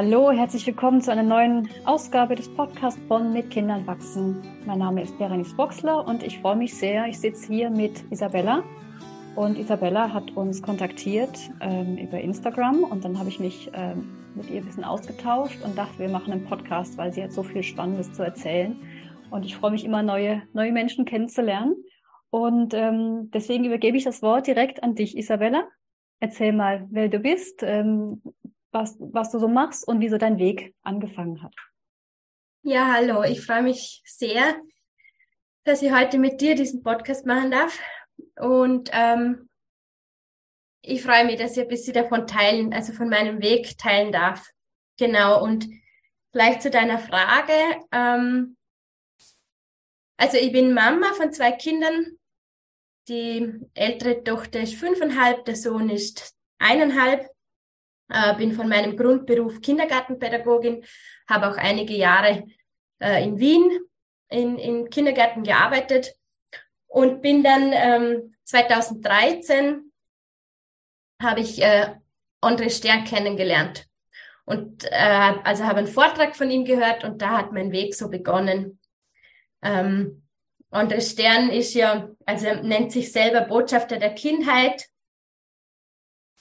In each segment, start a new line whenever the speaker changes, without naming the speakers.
Hallo, herzlich willkommen zu einer neuen Ausgabe des Podcasts von Mit Kindern wachsen. Mein Name ist Berenice Boxler und ich freue mich sehr. Ich sitze hier mit Isabella und Isabella hat uns kontaktiert ähm, über Instagram und dann habe ich mich ähm, mit ihr ein bisschen ausgetauscht und dachte, wir machen einen Podcast, weil sie hat so viel Spannendes zu erzählen und ich freue mich immer, neue, neue Menschen kennenzulernen. Und ähm, deswegen übergebe ich das Wort direkt an dich, Isabella. Erzähl mal, wer du bist, ähm, was, was du so machst und wie so dein Weg angefangen hat.
Ja, hallo, ich freue mich sehr, dass ich heute mit dir diesen Podcast machen darf. Und ähm, ich freue mich, dass ich ein bisschen davon teilen, also von meinem Weg teilen darf. Genau, und vielleicht zu deiner Frage. Ähm, also ich bin Mama von zwei Kindern. Die ältere Tochter ist fünfeinhalb, der Sohn ist eineinhalb äh, bin von meinem Grundberuf Kindergartenpädagogin, habe auch einige Jahre äh, in Wien in, in Kindergärten gearbeitet und bin dann ähm, 2013 habe ich äh, André Stern kennengelernt und äh, also habe einen Vortrag von ihm gehört und da hat mein Weg so begonnen. Ähm, André Stern ist ja, also nennt sich selber Botschafter der Kindheit.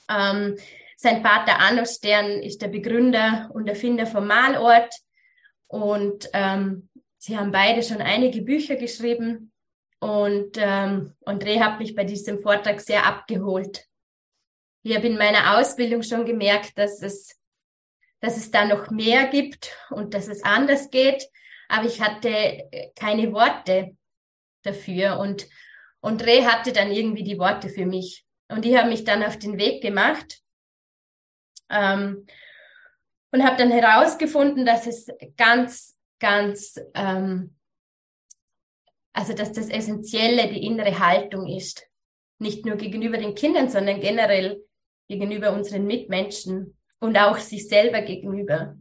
Ähm, sein Vater Arno Stern ist der Begründer und Erfinder vom Malort. Und ähm, sie haben beide schon einige Bücher geschrieben. Und ähm, André hat mich bei diesem Vortrag sehr abgeholt. Ich habe in meiner Ausbildung schon gemerkt, dass es, dass es da noch mehr gibt und dass es anders geht. Aber ich hatte keine Worte dafür. Und André hatte dann irgendwie die Worte für mich. Und ich habe mich dann auf den Weg gemacht ähm, und habe dann herausgefunden, dass es ganz, ganz, ähm, also dass das Essentielle die innere Haltung ist. Nicht nur gegenüber den Kindern, sondern generell gegenüber unseren Mitmenschen und auch sich selber gegenüber.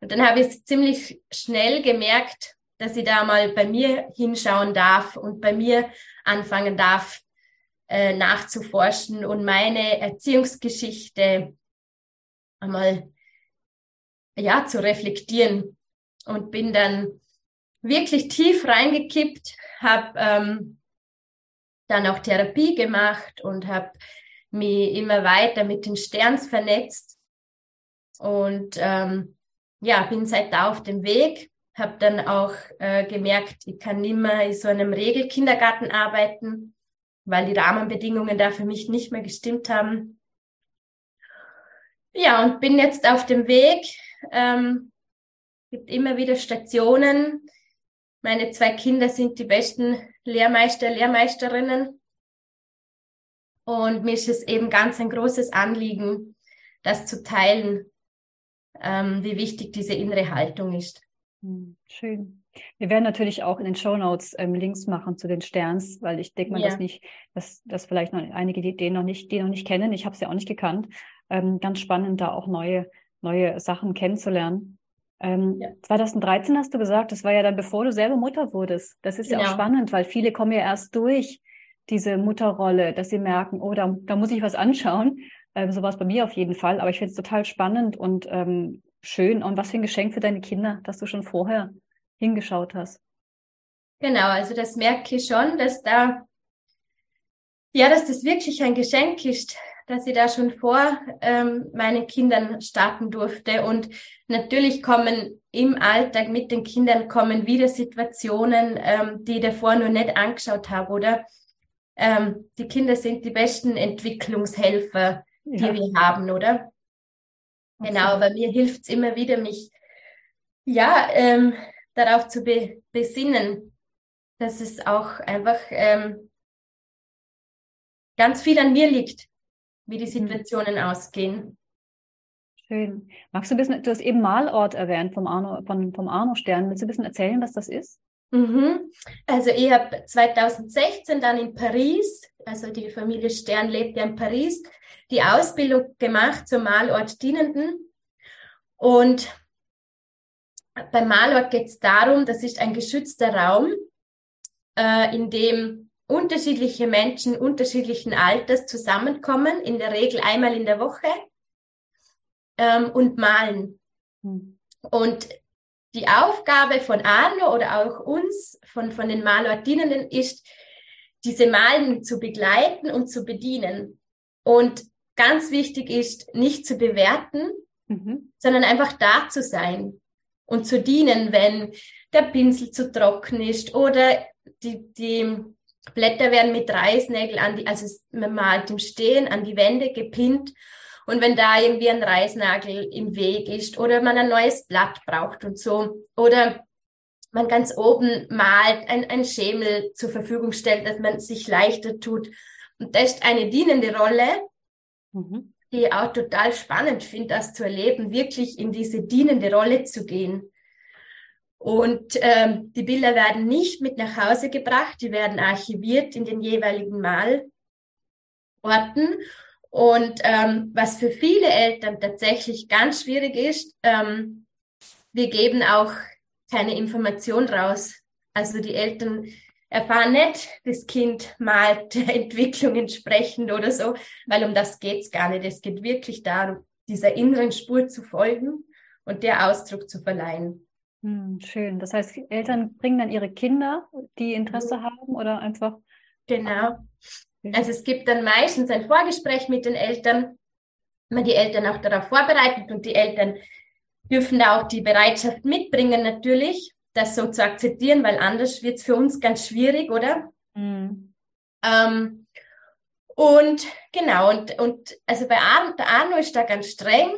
Und dann habe ich ziemlich schnell gemerkt, dass ich da mal bei mir hinschauen darf und bei mir anfangen darf, äh, nachzuforschen und meine Erziehungsgeschichte einmal ja zu reflektieren und bin dann wirklich tief reingekippt, habe ähm, dann auch Therapie gemacht und habe mich immer weiter mit den Sterns vernetzt und ähm, ja bin seit da auf dem Weg habe dann auch äh, gemerkt, ich kann nimmer in so einem Regelkindergarten arbeiten, weil die Rahmenbedingungen da für mich nicht mehr gestimmt haben. Ja, und bin jetzt auf dem Weg. Ähm, gibt immer wieder Stationen. Meine zwei Kinder sind die besten Lehrmeister, Lehrmeisterinnen. Und mir ist es eben ganz ein großes Anliegen, das zu teilen, ähm, wie wichtig diese innere Haltung ist.
Hm, schön. Wir werden natürlich auch in den Show Notes ähm, Links machen zu den Sterns, weil ich denke mal, ja. dass nicht, dass, dass vielleicht noch einige die, die noch nicht, die noch nicht kennen. Ich habe sie auch nicht gekannt ähm, ganz spannend, da auch neue, neue Sachen kennenzulernen. Ähm, ja. 2013 hast du gesagt, das war ja dann bevor du selber Mutter wurdest. Das ist genau. ja auch genau. spannend, weil viele kommen ja erst durch diese Mutterrolle, dass sie merken, oh, da, da muss ich was anschauen. Ähm, so war es bei mir auf jeden Fall. Aber ich finde es total spannend und ähm, schön. Und was für ein Geschenk für deine Kinder, dass du schon vorher hingeschaut hast.
Genau, also das merke ich schon, dass da, ja, dass das wirklich ein Geschenk ist, dass ich da schon vor ähm, meinen Kindern starten durfte. Und natürlich kommen im Alltag mit den Kindern kommen wieder Situationen, ähm, die ich davor noch nicht angeschaut habe, oder? Ähm, die Kinder sind die besten Entwicklungshelfer, die ja. wir haben, oder? Genau, aber mir hilft es immer wieder, mich ja ähm, darauf zu be besinnen, dass es auch einfach ähm, ganz viel an mir liegt wie die. Situationen ausgehen.
Schön. Magst du ein bisschen, du hast eben Malort erwähnt vom Arno, von, vom Arno Stern. Willst du ein bisschen erzählen, was das ist?
Mhm. Also ich habe 2016 dann in Paris, also die Familie Stern lebt ja in Paris, die Ausbildung gemacht zum Malort Dienenden. Und beim Malort geht es darum, das ist ein geschützter Raum, äh, in dem unterschiedliche Menschen unterschiedlichen Alters zusammenkommen, in der Regel einmal in der Woche, ähm, und malen. Mhm. Und die Aufgabe von Arno oder auch uns, von, von den Malortinenden, ist, diese Malen zu begleiten und zu bedienen. Und ganz wichtig ist, nicht zu bewerten, mhm. sondern einfach da zu sein und zu dienen, wenn der Pinsel zu trocken ist oder die, die Blätter werden mit Reißnägel an die, also man malt im Stehen an die Wände gepinnt und wenn da irgendwie ein Reißnagel im Weg ist oder man ein neues Blatt braucht und so oder man ganz oben malt, ein, ein Schemel zur Verfügung stellt, dass man sich leichter tut. Und das ist eine dienende Rolle, mhm. die ich auch total spannend finde, das zu erleben, wirklich in diese dienende Rolle zu gehen. Und ähm, die Bilder werden nicht mit nach Hause gebracht, die werden archiviert in den jeweiligen Malorten. Und ähm, was für viele Eltern tatsächlich ganz schwierig ist, ähm, wir geben auch keine Information raus. Also die Eltern erfahren nicht, das Kind malt der Entwicklung entsprechend oder so, weil um das geht's gar nicht. Es geht wirklich darum, dieser inneren Spur zu folgen und der Ausdruck zu verleihen.
Hm, schön. Das heißt, Eltern bringen dann ihre Kinder, die Interesse mhm. haben oder einfach.
Genau. Also es gibt dann meistens ein Vorgespräch mit den Eltern, man die Eltern auch darauf vorbereitet und die Eltern dürfen da auch die Bereitschaft mitbringen natürlich, das so zu akzeptieren, weil anders wird es für uns ganz schwierig, oder? Mhm. Ähm, und genau, und, und also bei Arno, Arno ist da ganz streng.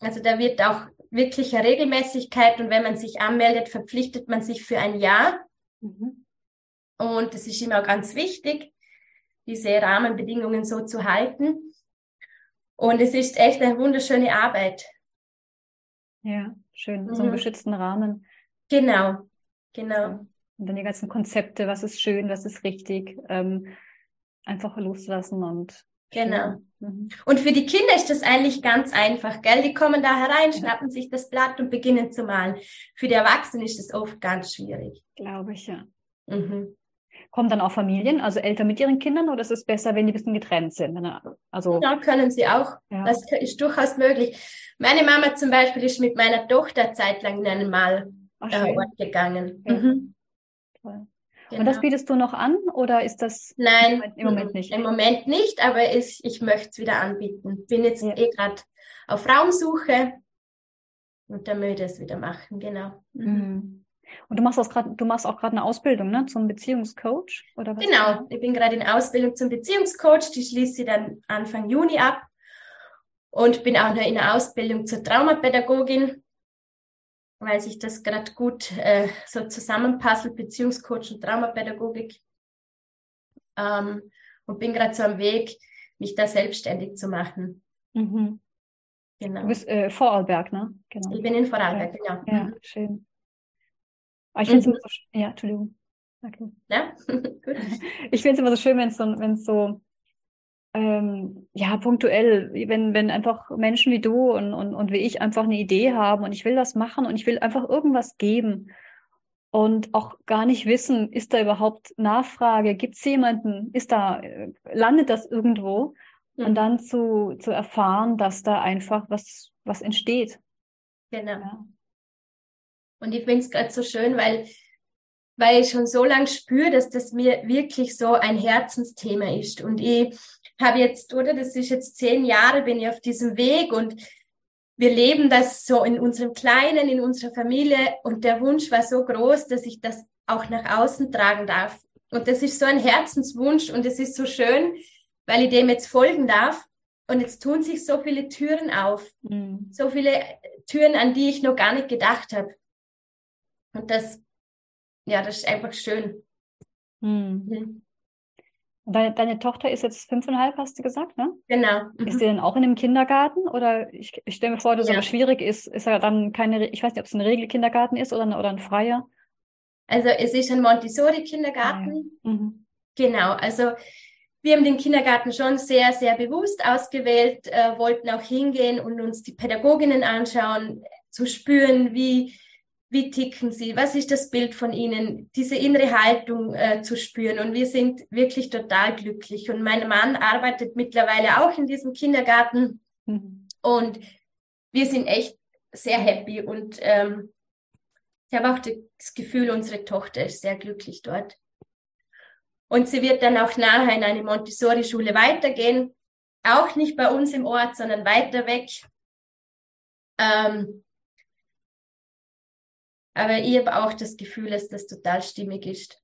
Also da wird auch wirklicher Regelmäßigkeit und wenn man sich anmeldet, verpflichtet man sich für ein Jahr. Mhm. Und das ist immer ganz wichtig, diese Rahmenbedingungen so zu halten. Und es ist echt eine wunderschöne Arbeit.
Ja, schön. Mhm. So einen geschützten Rahmen.
Genau, genau.
Und dann die ganzen Konzepte, was ist schön, was ist richtig, ähm, einfach loslassen und
Genau. Mhm. Und für die Kinder ist das eigentlich ganz einfach, gell? Die kommen da herein, schnappen sich das Blatt und beginnen zu malen. Für die Erwachsenen ist das oft ganz schwierig.
Glaube ich, ja. Mhm. Kommen dann auch Familien, also Eltern mit ihren Kindern, oder ist es besser, wenn die ein bisschen getrennt sind?
Also ja, können sie auch. Ja. Das ist durchaus möglich. Meine Mama zum Beispiel ist mit meiner Tochter zeitlang in einen Malort äh, gegangen. Ja. Mhm.
Toll. Genau. Und das genau. bietest du noch an oder ist das
Nein, im Moment, nicht? Im Moment nicht, aber ich, ich möchte es wieder anbieten. Bin jetzt ja. eh gerade auf Raumsuche und dann möchte ich es wieder machen, genau. Mhm.
mhm. Und du machst auch gerade, du machst auch gerade eine Ausbildung, ne, zum Beziehungscoach oder
was? Genau, ich bin gerade in Ausbildung zum Beziehungscoach, die schließe ich dann Anfang Juni ab und bin auch noch in der Ausbildung zur Traumapädagogin weil sich das gerade gut äh, so zusammenpasst, Beziehungscoach und Traumapädagogik. Ähm, und bin gerade so am Weg, mich da selbstständig zu machen. Mhm.
Genau. Du bist äh, Vorarlberg, ne?
Genau. Ich bin in Vorarlberg,
ja. genau. Ja, mhm. schön. Aber ich finde es mhm. so, ja, Entschuldigung. Okay. Ja, gut. Ich finde es immer so schön, wenn es so, wenn's so ähm, ja, punktuell, wenn, wenn einfach Menschen wie du und, und, und wie ich einfach eine Idee haben und ich will das machen und ich will einfach irgendwas geben und auch gar nicht wissen, ist da überhaupt Nachfrage, gibt es jemanden, ist da, äh, landet das irgendwo mhm. und dann zu, zu erfahren, dass da einfach was, was entsteht.
Genau. Ja. Und ich finde es gerade so schön, weil weil ich schon so lange spüre, dass das mir wirklich so ein Herzensthema ist. Und ich habe jetzt, oder das ist jetzt zehn Jahre, bin ich auf diesem Weg und wir leben das so in unserem Kleinen, in unserer Familie und der Wunsch war so groß, dass ich das auch nach außen tragen darf. Und das ist so ein Herzenswunsch und es ist so schön, weil ich dem jetzt folgen darf. Und jetzt tun sich so viele Türen auf, mhm. so viele Türen, an die ich noch gar nicht gedacht habe. Und das ja, das ist einfach schön. Hm.
Mhm. Deine, deine, Tochter ist jetzt fünfeinhalb, hast du gesagt, ne?
Genau.
Mhm. Ist sie denn auch in einem Kindergarten? Oder ich, ich stelle mir vor, dass es ja. aber schwierig ist, ist ja dann keine, ich weiß nicht, ob es ein Regelkindergarten ist oder, oder ein freier.
Also es ist ein Montessori-Kindergarten. Ah, ja. mhm. Genau, also wir haben den Kindergarten schon sehr, sehr bewusst ausgewählt, äh, wollten auch hingehen und uns die Pädagoginnen anschauen, zu spüren, wie wie ticken sie, was ist das Bild von ihnen, diese innere Haltung äh, zu spüren. Und wir sind wirklich total glücklich. Und mein Mann arbeitet mittlerweile auch in diesem Kindergarten. Mhm. Und wir sind echt sehr happy und ähm, ich habe auch das Gefühl, unsere Tochter ist sehr glücklich dort. Und sie wird dann auch nachher in eine Montessori-Schule weitergehen. Auch nicht bei uns im Ort, sondern weiter weg. Ähm, aber ich habe auch das Gefühl, dass das total stimmig ist.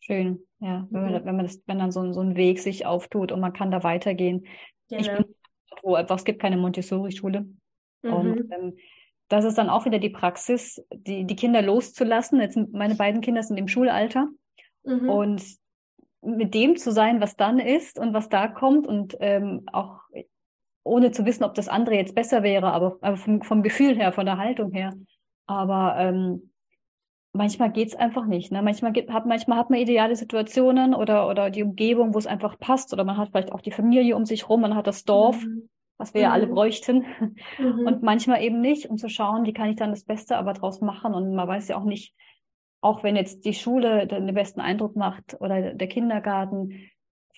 Schön, ja, wenn man, mhm. wenn man das, wenn dann so, so ein Weg sich auftut und man kann da weitergehen. Genau. Ich bin wo einfach, es gibt keine Montessori-Schule. Mhm. Und ähm, das ist dann auch wieder die Praxis, die, die Kinder loszulassen. Jetzt meine beiden Kinder sind im Schulalter. Mhm. Und mit dem zu sein, was dann ist und was da kommt und ähm, auch ohne zu wissen, ob das andere jetzt besser wäre, aber, aber vom, vom Gefühl her, von der Haltung her. Aber ähm, manchmal geht's einfach nicht. Ne? Manchmal, geht, hat, manchmal hat man ideale Situationen oder, oder die Umgebung, wo es einfach passt. Oder man hat vielleicht auch die Familie um sich rum, man hat das Dorf, mhm. was wir mhm. ja alle mhm. bräuchten. Mhm. Und manchmal eben nicht, um zu schauen, wie kann ich dann das Beste aber draus machen. Und man weiß ja auch nicht, auch wenn jetzt die Schule den besten Eindruck macht oder der Kindergarten,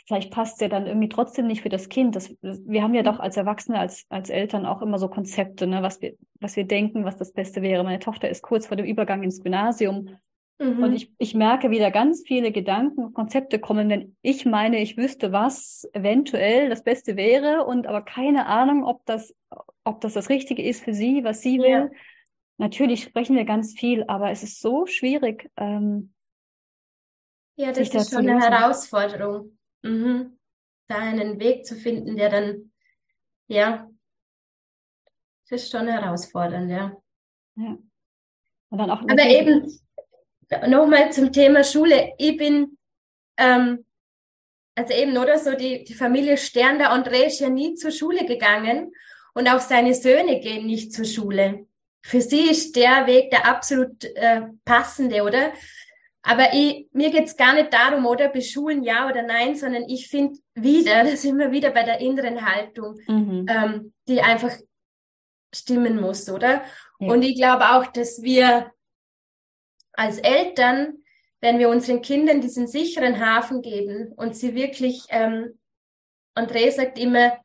vielleicht passt ja dann irgendwie trotzdem nicht für das Kind. Das, wir haben ja doch als Erwachsene, als, als Eltern auch immer so Konzepte, ne, was wir, was wir denken, was das Beste wäre. Meine Tochter ist kurz vor dem Übergang ins Gymnasium. Mhm. Und ich, ich merke wieder ganz viele Gedanken, Konzepte kommen, wenn ich meine, ich wüsste, was eventuell das Beste wäre und aber keine Ahnung, ob das, ob das das Richtige ist für sie, was sie will. Ja. Natürlich sprechen wir ganz viel, aber es ist so schwierig. Ähm,
ja, das ist schon eine Herausforderung. Mhm. Da einen Weg zu finden, der dann, ja, das ist schon herausfordernd, ja. ja. Und dann auch Aber eben, nochmal zum Thema Schule. Ich bin, ähm, also eben, oder so, die, die Familie Stern, der André ist ja nie zur Schule gegangen und auch seine Söhne gehen nicht zur Schule für sie ist der Weg der absolut äh, passende, oder? Aber ich, mir geht's gar nicht darum, oder beschulen ja oder nein, sondern ich finde wieder, da sind wir wieder bei der inneren Haltung, mhm. ähm, die einfach stimmen muss, oder? Ja. Und ich glaube auch, dass wir als Eltern, wenn wir unseren Kindern diesen sicheren Hafen geben und sie wirklich, ähm, André sagt immer,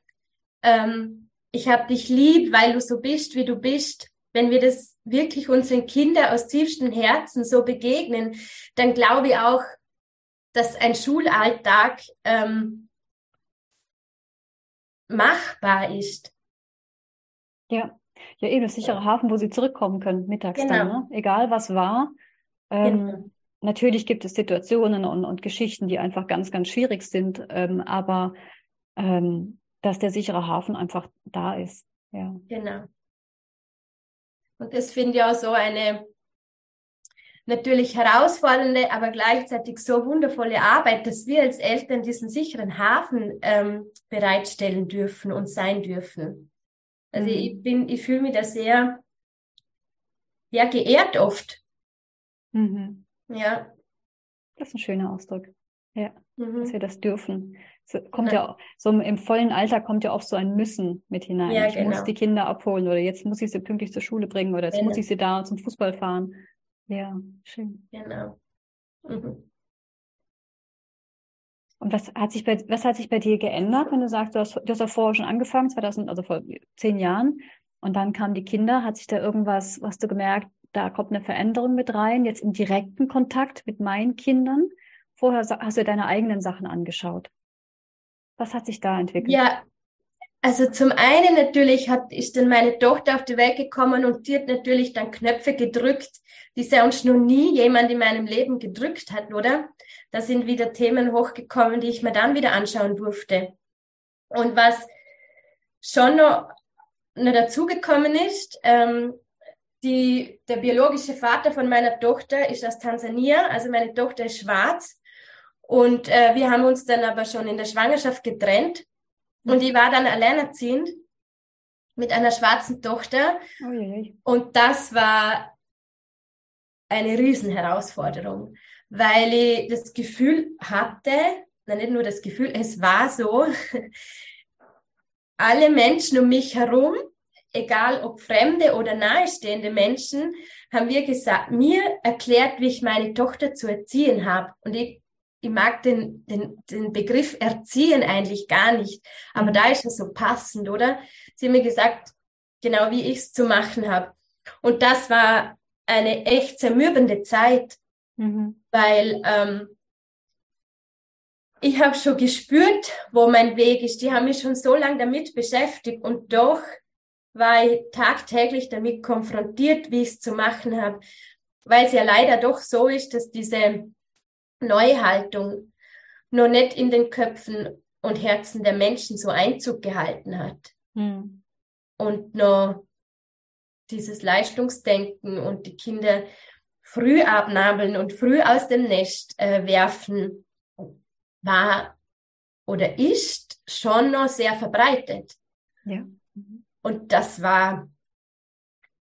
ähm, ich habe dich lieb, weil du so bist, wie du bist wenn wir das wirklich unseren Kindern aus tiefstem Herzen so begegnen, dann glaube ich auch, dass ein Schulalltag ähm, machbar ist.
Ja, ja eben, sichere Hafen, wo sie zurückkommen können, mittags genau. dann, ne? egal was war. Ähm, genau. Natürlich gibt es Situationen und, und Geschichten, die einfach ganz, ganz schwierig sind, ähm, aber ähm, dass der sichere Hafen einfach da ist. Ja.
Genau. Und das finde ich auch so eine natürlich herausfordernde, aber gleichzeitig so wundervolle Arbeit, dass wir als Eltern diesen sicheren Hafen ähm, bereitstellen dürfen und sein dürfen. Also mhm. ich bin, ich fühle mich da sehr, ja, geehrt oft.
Mhm. Ja. Das ist ein schöner Ausdruck. Ja, mhm. dass wir das dürfen. So, kommt ja. ja so im vollen Alter kommt ja oft so ein Müssen mit hinein. Ja, ich genau. muss die Kinder abholen oder jetzt muss ich sie pünktlich zur Schule bringen oder jetzt genau. muss ich sie da zum Fußball fahren. Ja, schön. Genau. Mhm. Und was hat sich bei, was hat sich bei dir geändert, wenn du sagst, du hast, du hast ja vorher schon angefangen, 2000, also vor zehn Jahren, und dann kamen die Kinder, hat sich da irgendwas, was du gemerkt, da kommt eine Veränderung mit rein, jetzt im direkten Kontakt mit meinen Kindern? Vorher hast du deine eigenen Sachen angeschaut. Was hat sich da entwickelt?
Ja, also zum einen natürlich hat, ist dann meine Tochter auf die Welt gekommen und die hat natürlich dann Knöpfe gedrückt, die sonst noch nie jemand in meinem Leben gedrückt hat, oder? Da sind wieder Themen hochgekommen, die ich mir dann wieder anschauen durfte. Und was schon noch, noch dazugekommen ist, ähm, die, der biologische Vater von meiner Tochter ist aus Tansania, also meine Tochter ist schwarz und äh, wir haben uns dann aber schon in der Schwangerschaft getrennt. Und ich war dann alleinerziehend mit einer schwarzen Tochter. Oh und das war eine Riesenherausforderung, weil ich das Gefühl hatte, na nicht nur das Gefühl, es war so, alle Menschen um mich herum, egal ob fremde oder nahestehende Menschen, haben mir gesagt, mir erklärt, wie ich meine Tochter zu erziehen habe. Und ich ich mag den, den, den Begriff erziehen eigentlich gar nicht, aber mhm. da ist er so passend, oder? Sie haben mir gesagt, genau wie ich es zu machen habe. Und das war eine echt zermürbende Zeit, mhm. weil ähm, ich habe schon gespürt, wo mein Weg ist. Die haben mich schon so lange damit beschäftigt und doch war ich tagtäglich damit konfrontiert, wie ich es zu machen habe, weil es ja leider doch so ist, dass diese Neuhaltung noch nicht in den Köpfen und Herzen der Menschen so Einzug gehalten hat. Mhm. Und noch dieses Leistungsdenken und die Kinder früh abnabeln und früh aus dem Nest äh, werfen, war oder ist schon noch sehr verbreitet. Ja. Und das war,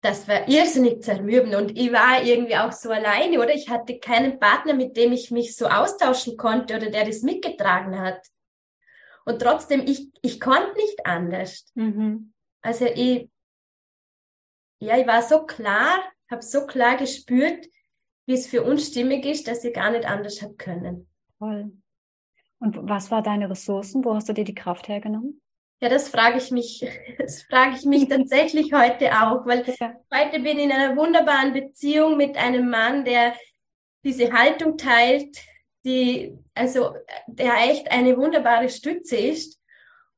das war irrsinnig zermürbend. Und ich war irgendwie auch so alleine, oder? Ich hatte keinen Partner, mit dem ich mich so austauschen konnte oder der das mitgetragen hat. Und trotzdem, ich, ich konnte nicht anders. Mhm. Also ich, ja, ich war so klar, habe so klar gespürt, wie es für uns stimmig ist, dass ich gar nicht anders habe können.
Toll. Und was war deine Ressourcen? Wo hast du dir die Kraft hergenommen?
Ja, das frage ich mich, das frage ich mich tatsächlich heute auch, weil ja. heute bin ich in einer wunderbaren Beziehung mit einem Mann, der diese Haltung teilt, die, also, der echt eine wunderbare Stütze ist.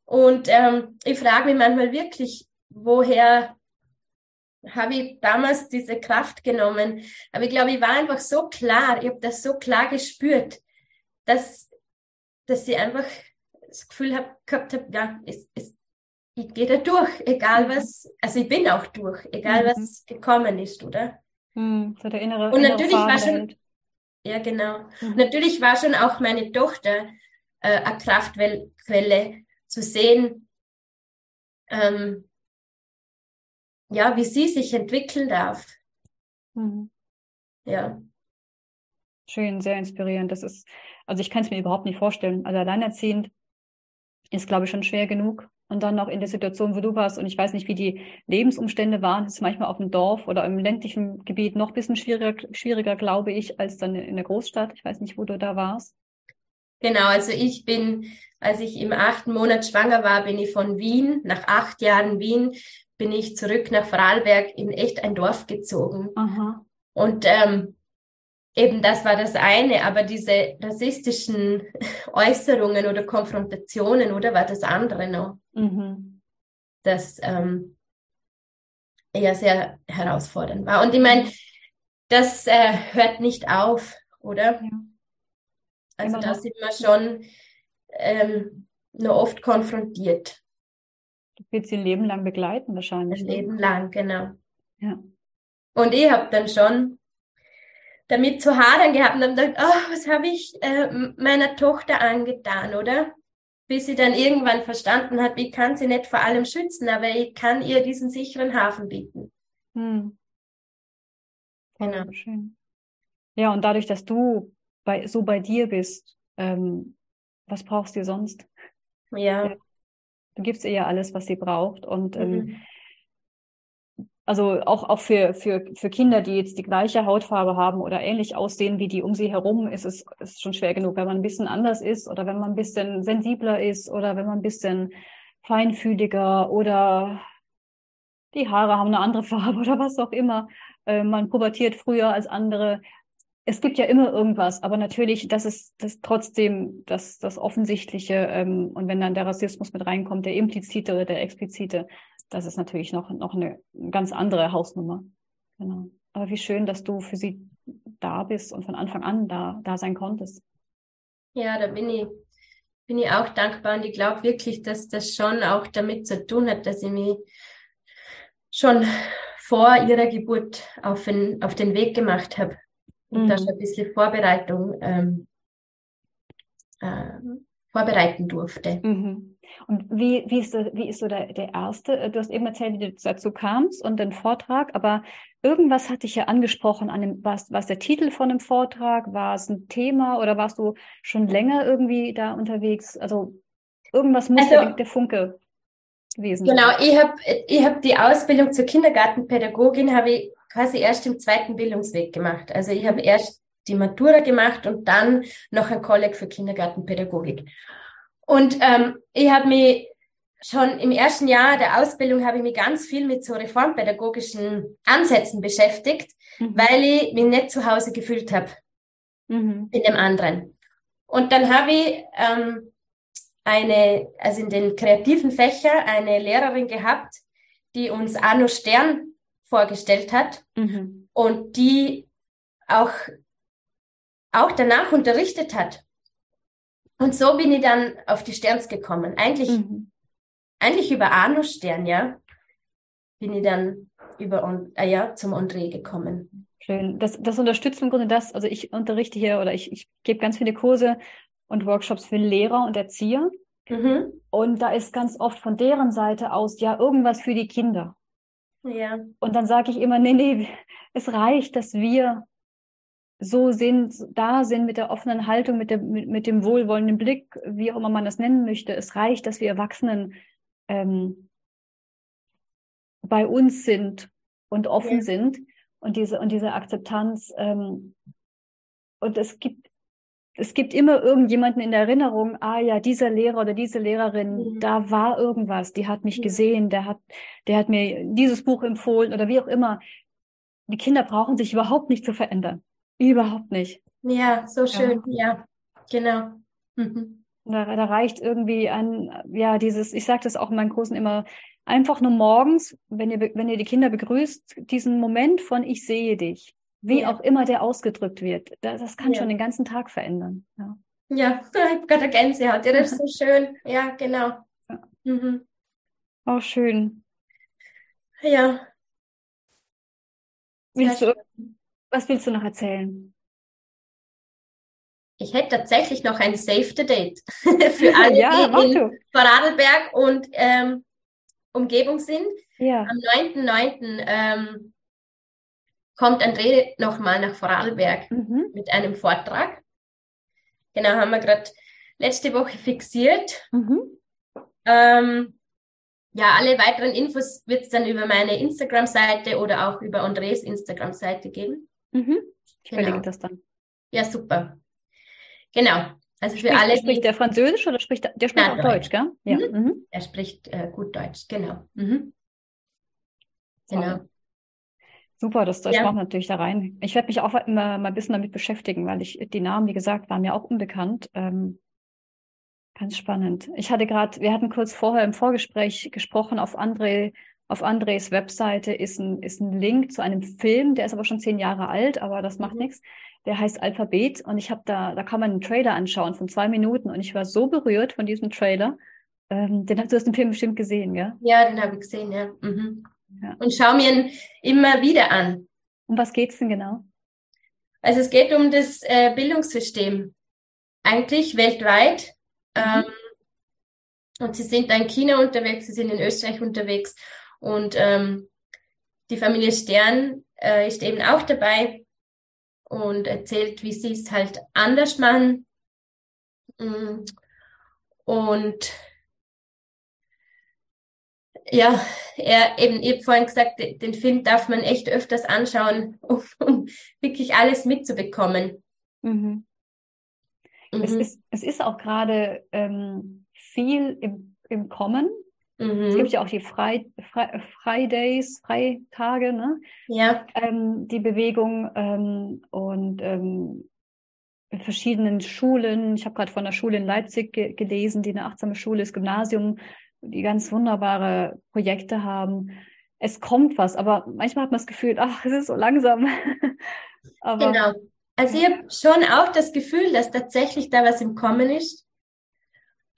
Und ähm, ich frage mich manchmal wirklich, woher habe ich damals diese Kraft genommen. Aber ich glaube, ich war einfach so klar, ich habe das so klar gespürt, dass, dass ich einfach das Gefühl hab, gehabt habe, ja, es, es, ich gehe da durch, egal mhm. was, also ich bin auch durch, egal mhm. was gekommen ist, oder?
Mhm, so der innere,
Und natürlich war schon, ja genau, mhm. natürlich war schon auch meine Tochter äh, eine Kraftquelle zu sehen, ähm, ja, wie sie sich entwickeln darf. Mhm. Ja.
Schön, sehr inspirierend. Das ist, also ich kann es mir überhaupt nicht vorstellen. Also alleinerziehend ist, glaube ich, schon schwer genug. Und dann noch in der Situation, wo du warst, und ich weiß nicht, wie die Lebensumstände waren, ist manchmal auf dem Dorf oder im ländlichen Gebiet noch ein bisschen schwieriger, schwieriger, glaube ich, als dann in der Großstadt. Ich weiß nicht, wo du da warst.
Genau, also ich bin, als ich im achten Monat schwanger war, bin ich von Wien, nach acht Jahren Wien, bin ich zurück nach Vorarlberg in echt ein Dorf gezogen. Aha. Und ähm, eben das war das eine, aber diese rassistischen Äußerungen oder Konfrontationen, oder war das andere noch? Mhm. Das ähm, eher sehr herausfordernd war. Und ich meine, das äh, hört nicht auf, oder? Ja. Also Immer da sind wir schon ähm, noch oft konfrontiert.
Du willst sie ein Leben lang begleiten wahrscheinlich.
Ein ne? Leben lang, genau. Ja. Und ich habe dann schon damit zu hadern gehabt und dann gedacht, oh, was habe ich äh, meiner Tochter angetan, oder? Bis sie dann irgendwann verstanden hat, ich kann sie nicht vor allem schützen, aber ich kann ihr diesen sicheren Hafen bieten. Hm.
Genau. Schön. Ja, und dadurch, dass du bei, so bei dir bist, ähm, was brauchst du sonst? Ja. Du gibst ihr ja alles, was sie braucht. Und ähm, mhm. ähm, also auch, auch für, für, für Kinder, die jetzt die gleiche Hautfarbe haben oder ähnlich aussehen wie die um sie herum, ist es ist schon schwer genug, wenn man ein bisschen anders ist oder wenn man ein bisschen sensibler ist oder wenn man ein bisschen feinfühliger oder die Haare haben eine andere Farbe oder was auch immer. Äh, man pubertiert früher als andere es gibt ja immer irgendwas, aber natürlich, das ist das trotzdem das, das Offensichtliche. Ähm, und wenn dann der Rassismus mit reinkommt, der implizite oder der explizite, das ist natürlich noch, noch eine ganz andere Hausnummer. Genau. Aber wie schön, dass du für sie da bist und von Anfang an da, da sein konntest.
Ja, da bin ich, bin ich auch dankbar und ich glaube wirklich, dass das schon auch damit zu tun hat, dass ich mich schon vor ihrer Geburt auf den, auf den Weg gemacht habe und mhm. da schon ein bisschen Vorbereitung ähm, äh, vorbereiten durfte.
Mhm. Und wie, wie, ist, wie ist so der, der erste? Du hast eben erzählt, wie du dazu kamst und den Vortrag, aber irgendwas hat dich ja angesprochen an dem, was, was der Titel von dem Vortrag? War es ein Thema oder warst du schon länger irgendwie da unterwegs? Also irgendwas muss also, der Funke gewesen
sein. Genau, ich habe ich hab die Ausbildung zur Kindergartenpädagogin habe ich quasi erst im zweiten Bildungsweg gemacht. Also ich habe erst die Matura gemacht und dann noch ein Kolleg für Kindergartenpädagogik. Und ähm, ich habe mich schon im ersten Jahr der Ausbildung habe ich mich ganz viel mit so reformpädagogischen Ansätzen beschäftigt, mhm. weil ich mich nicht zu Hause gefühlt habe mhm. in dem anderen. Und dann habe ich ähm, eine, also in den kreativen Fächer, eine Lehrerin gehabt, die uns Arno Stern vorgestellt hat mhm. und die auch, auch danach unterrichtet hat. Und so bin ich dann auf die Sterns gekommen. Eigentlich, mhm. eigentlich über Arno Stern, ja, bin ich dann über, äh, ja, zum André gekommen.
Schön. Das, das unterstützt im Grunde das, also ich unterrichte hier oder ich, ich gebe ganz viele Kurse und Workshops für Lehrer und Erzieher. Mhm. Und da ist ganz oft von deren Seite aus ja irgendwas für die Kinder. Ja. Und dann sage ich immer, nee, nee, es reicht, dass wir so sind, da sind mit der offenen Haltung, mit, der, mit, mit dem wohlwollenden Blick, wie auch immer man das nennen möchte. Es reicht, dass wir Erwachsenen ähm, bei uns sind und offen ja. sind und diese und diese Akzeptanz. Ähm, und es gibt es gibt immer irgendjemanden in der Erinnerung, ah ja, dieser Lehrer oder diese Lehrerin, mhm. da war irgendwas, die hat mich gesehen, der hat, der hat mir dieses Buch empfohlen oder wie auch immer. Die Kinder brauchen sich überhaupt nicht zu verändern. Überhaupt nicht.
Ja, so schön, ja, ja genau.
Mhm. Da, da reicht irgendwie ein, ja, dieses, ich sage das auch in meinen Kursen immer, einfach nur morgens, wenn ihr, wenn ihr die Kinder begrüßt, diesen Moment von ich sehe dich wie ja. auch immer der ausgedrückt wird. Das, das kann ja. schon den ganzen Tag verändern. Ja,
ja ich habe gerade Gänsehaut. Ja, das ist so schön. Ja, genau.
Mhm. Oh, schön.
Ja.
Willst du, was willst du noch erzählen?
Ich hätte tatsächlich noch ein Save the Date für alle, ja, die in Vorarlberg und ähm, Umgebung sind. Ja. Am 9.9. Ähm, kommt André nochmal nach Vorarlberg mhm. mit einem Vortrag. Genau, haben wir gerade letzte Woche fixiert. Mhm. Ähm, ja, alle weiteren Infos wird es dann über meine Instagram-Seite oder auch über Andres Instagram-Seite geben.
Mhm. Ich genau. verlinke das dann.
Ja, super. Genau.
Also für spricht, alle. Spricht der Französisch oder spricht der, der spricht Nein, auch Deutsch, Deutsch gell?
Ja. Mhm. mhm. Er spricht äh, gut Deutsch, genau. Mhm.
Genau. Super, das, das ja. macht natürlich da rein. Ich werde mich auch immer mal ein bisschen damit beschäftigen, weil ich die Namen, wie gesagt, waren mir auch unbekannt. Ähm, ganz spannend. Ich hatte gerade, wir hatten kurz vorher im Vorgespräch gesprochen, auf André, auf Andres Webseite ist ein, ist ein Link zu einem Film, der ist aber schon zehn Jahre alt, aber das macht mhm. nichts. Der heißt Alphabet und ich habe da, da kann man einen Trailer anschauen von zwei Minuten und ich war so berührt von diesem Trailer. Ähm, den hast du hast den Film bestimmt gesehen,
gell? Ja, den habe ich gesehen, ja. Mhm. Ja. Und schaue mir ihn immer wieder an.
Um was geht's denn genau?
Also es geht um das äh, Bildungssystem. Eigentlich weltweit. Mhm. Ähm, und sie sind in China unterwegs, sie sind in Österreich unterwegs. Und ähm, die Familie Stern äh, ist eben auch dabei und erzählt, wie sie es halt anders machen. Mm. Und ja, er eben, ich habe vorhin gesagt, den Film darf man echt öfters anschauen, um, um wirklich alles mitzubekommen. Mhm.
Mhm. Es, ist, es ist auch gerade ähm, viel im, im Kommen. Mhm. Es gibt ja auch die Fre Fre Fridays, Freitage, ne?
Ja.
Ähm, die Bewegung ähm, und ähm, in verschiedenen Schulen. Ich habe gerade von einer Schule in Leipzig ge gelesen, die eine achtsame Schule ist, Gymnasium, die ganz wunderbare Projekte haben. Es kommt was, aber manchmal hat man das Gefühl, ach, es ist so langsam.
aber, genau. Also ich habe schon auch das Gefühl, dass tatsächlich da was im Kommen ist.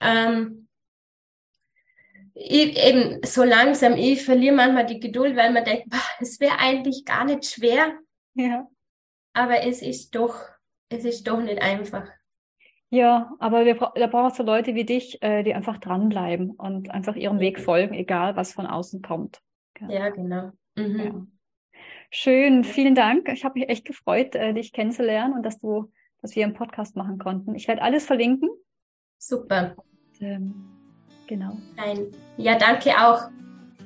Ähm, ich, eben so langsam, ich verliere manchmal die Geduld, weil man denkt, es wäre eigentlich gar nicht schwer.
Ja.
Aber es ist doch, es ist doch nicht einfach.
Ja, aber wir, da braucht es so Leute wie dich, äh, die einfach dranbleiben und einfach ihrem Weg folgen, egal was von außen kommt.
Ja, genau. Mhm. Ja.
Schön, vielen Dank. Ich habe mich echt gefreut, äh, dich kennenzulernen und dass du, dass wir einen Podcast machen konnten. Ich werde alles verlinken.
Super.
Und, ähm, genau.
Nein. Ja, danke auch.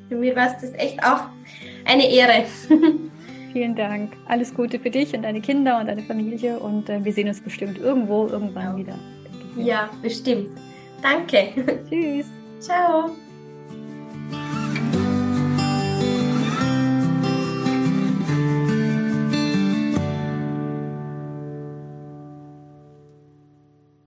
Für mich war es das echt auch eine Ehre.
Vielen Dank. Alles Gute für dich und deine Kinder und deine Familie und äh, wir sehen uns bestimmt irgendwo irgendwann wieder.
Ja, bestimmt. Danke.
Tschüss.
Ciao.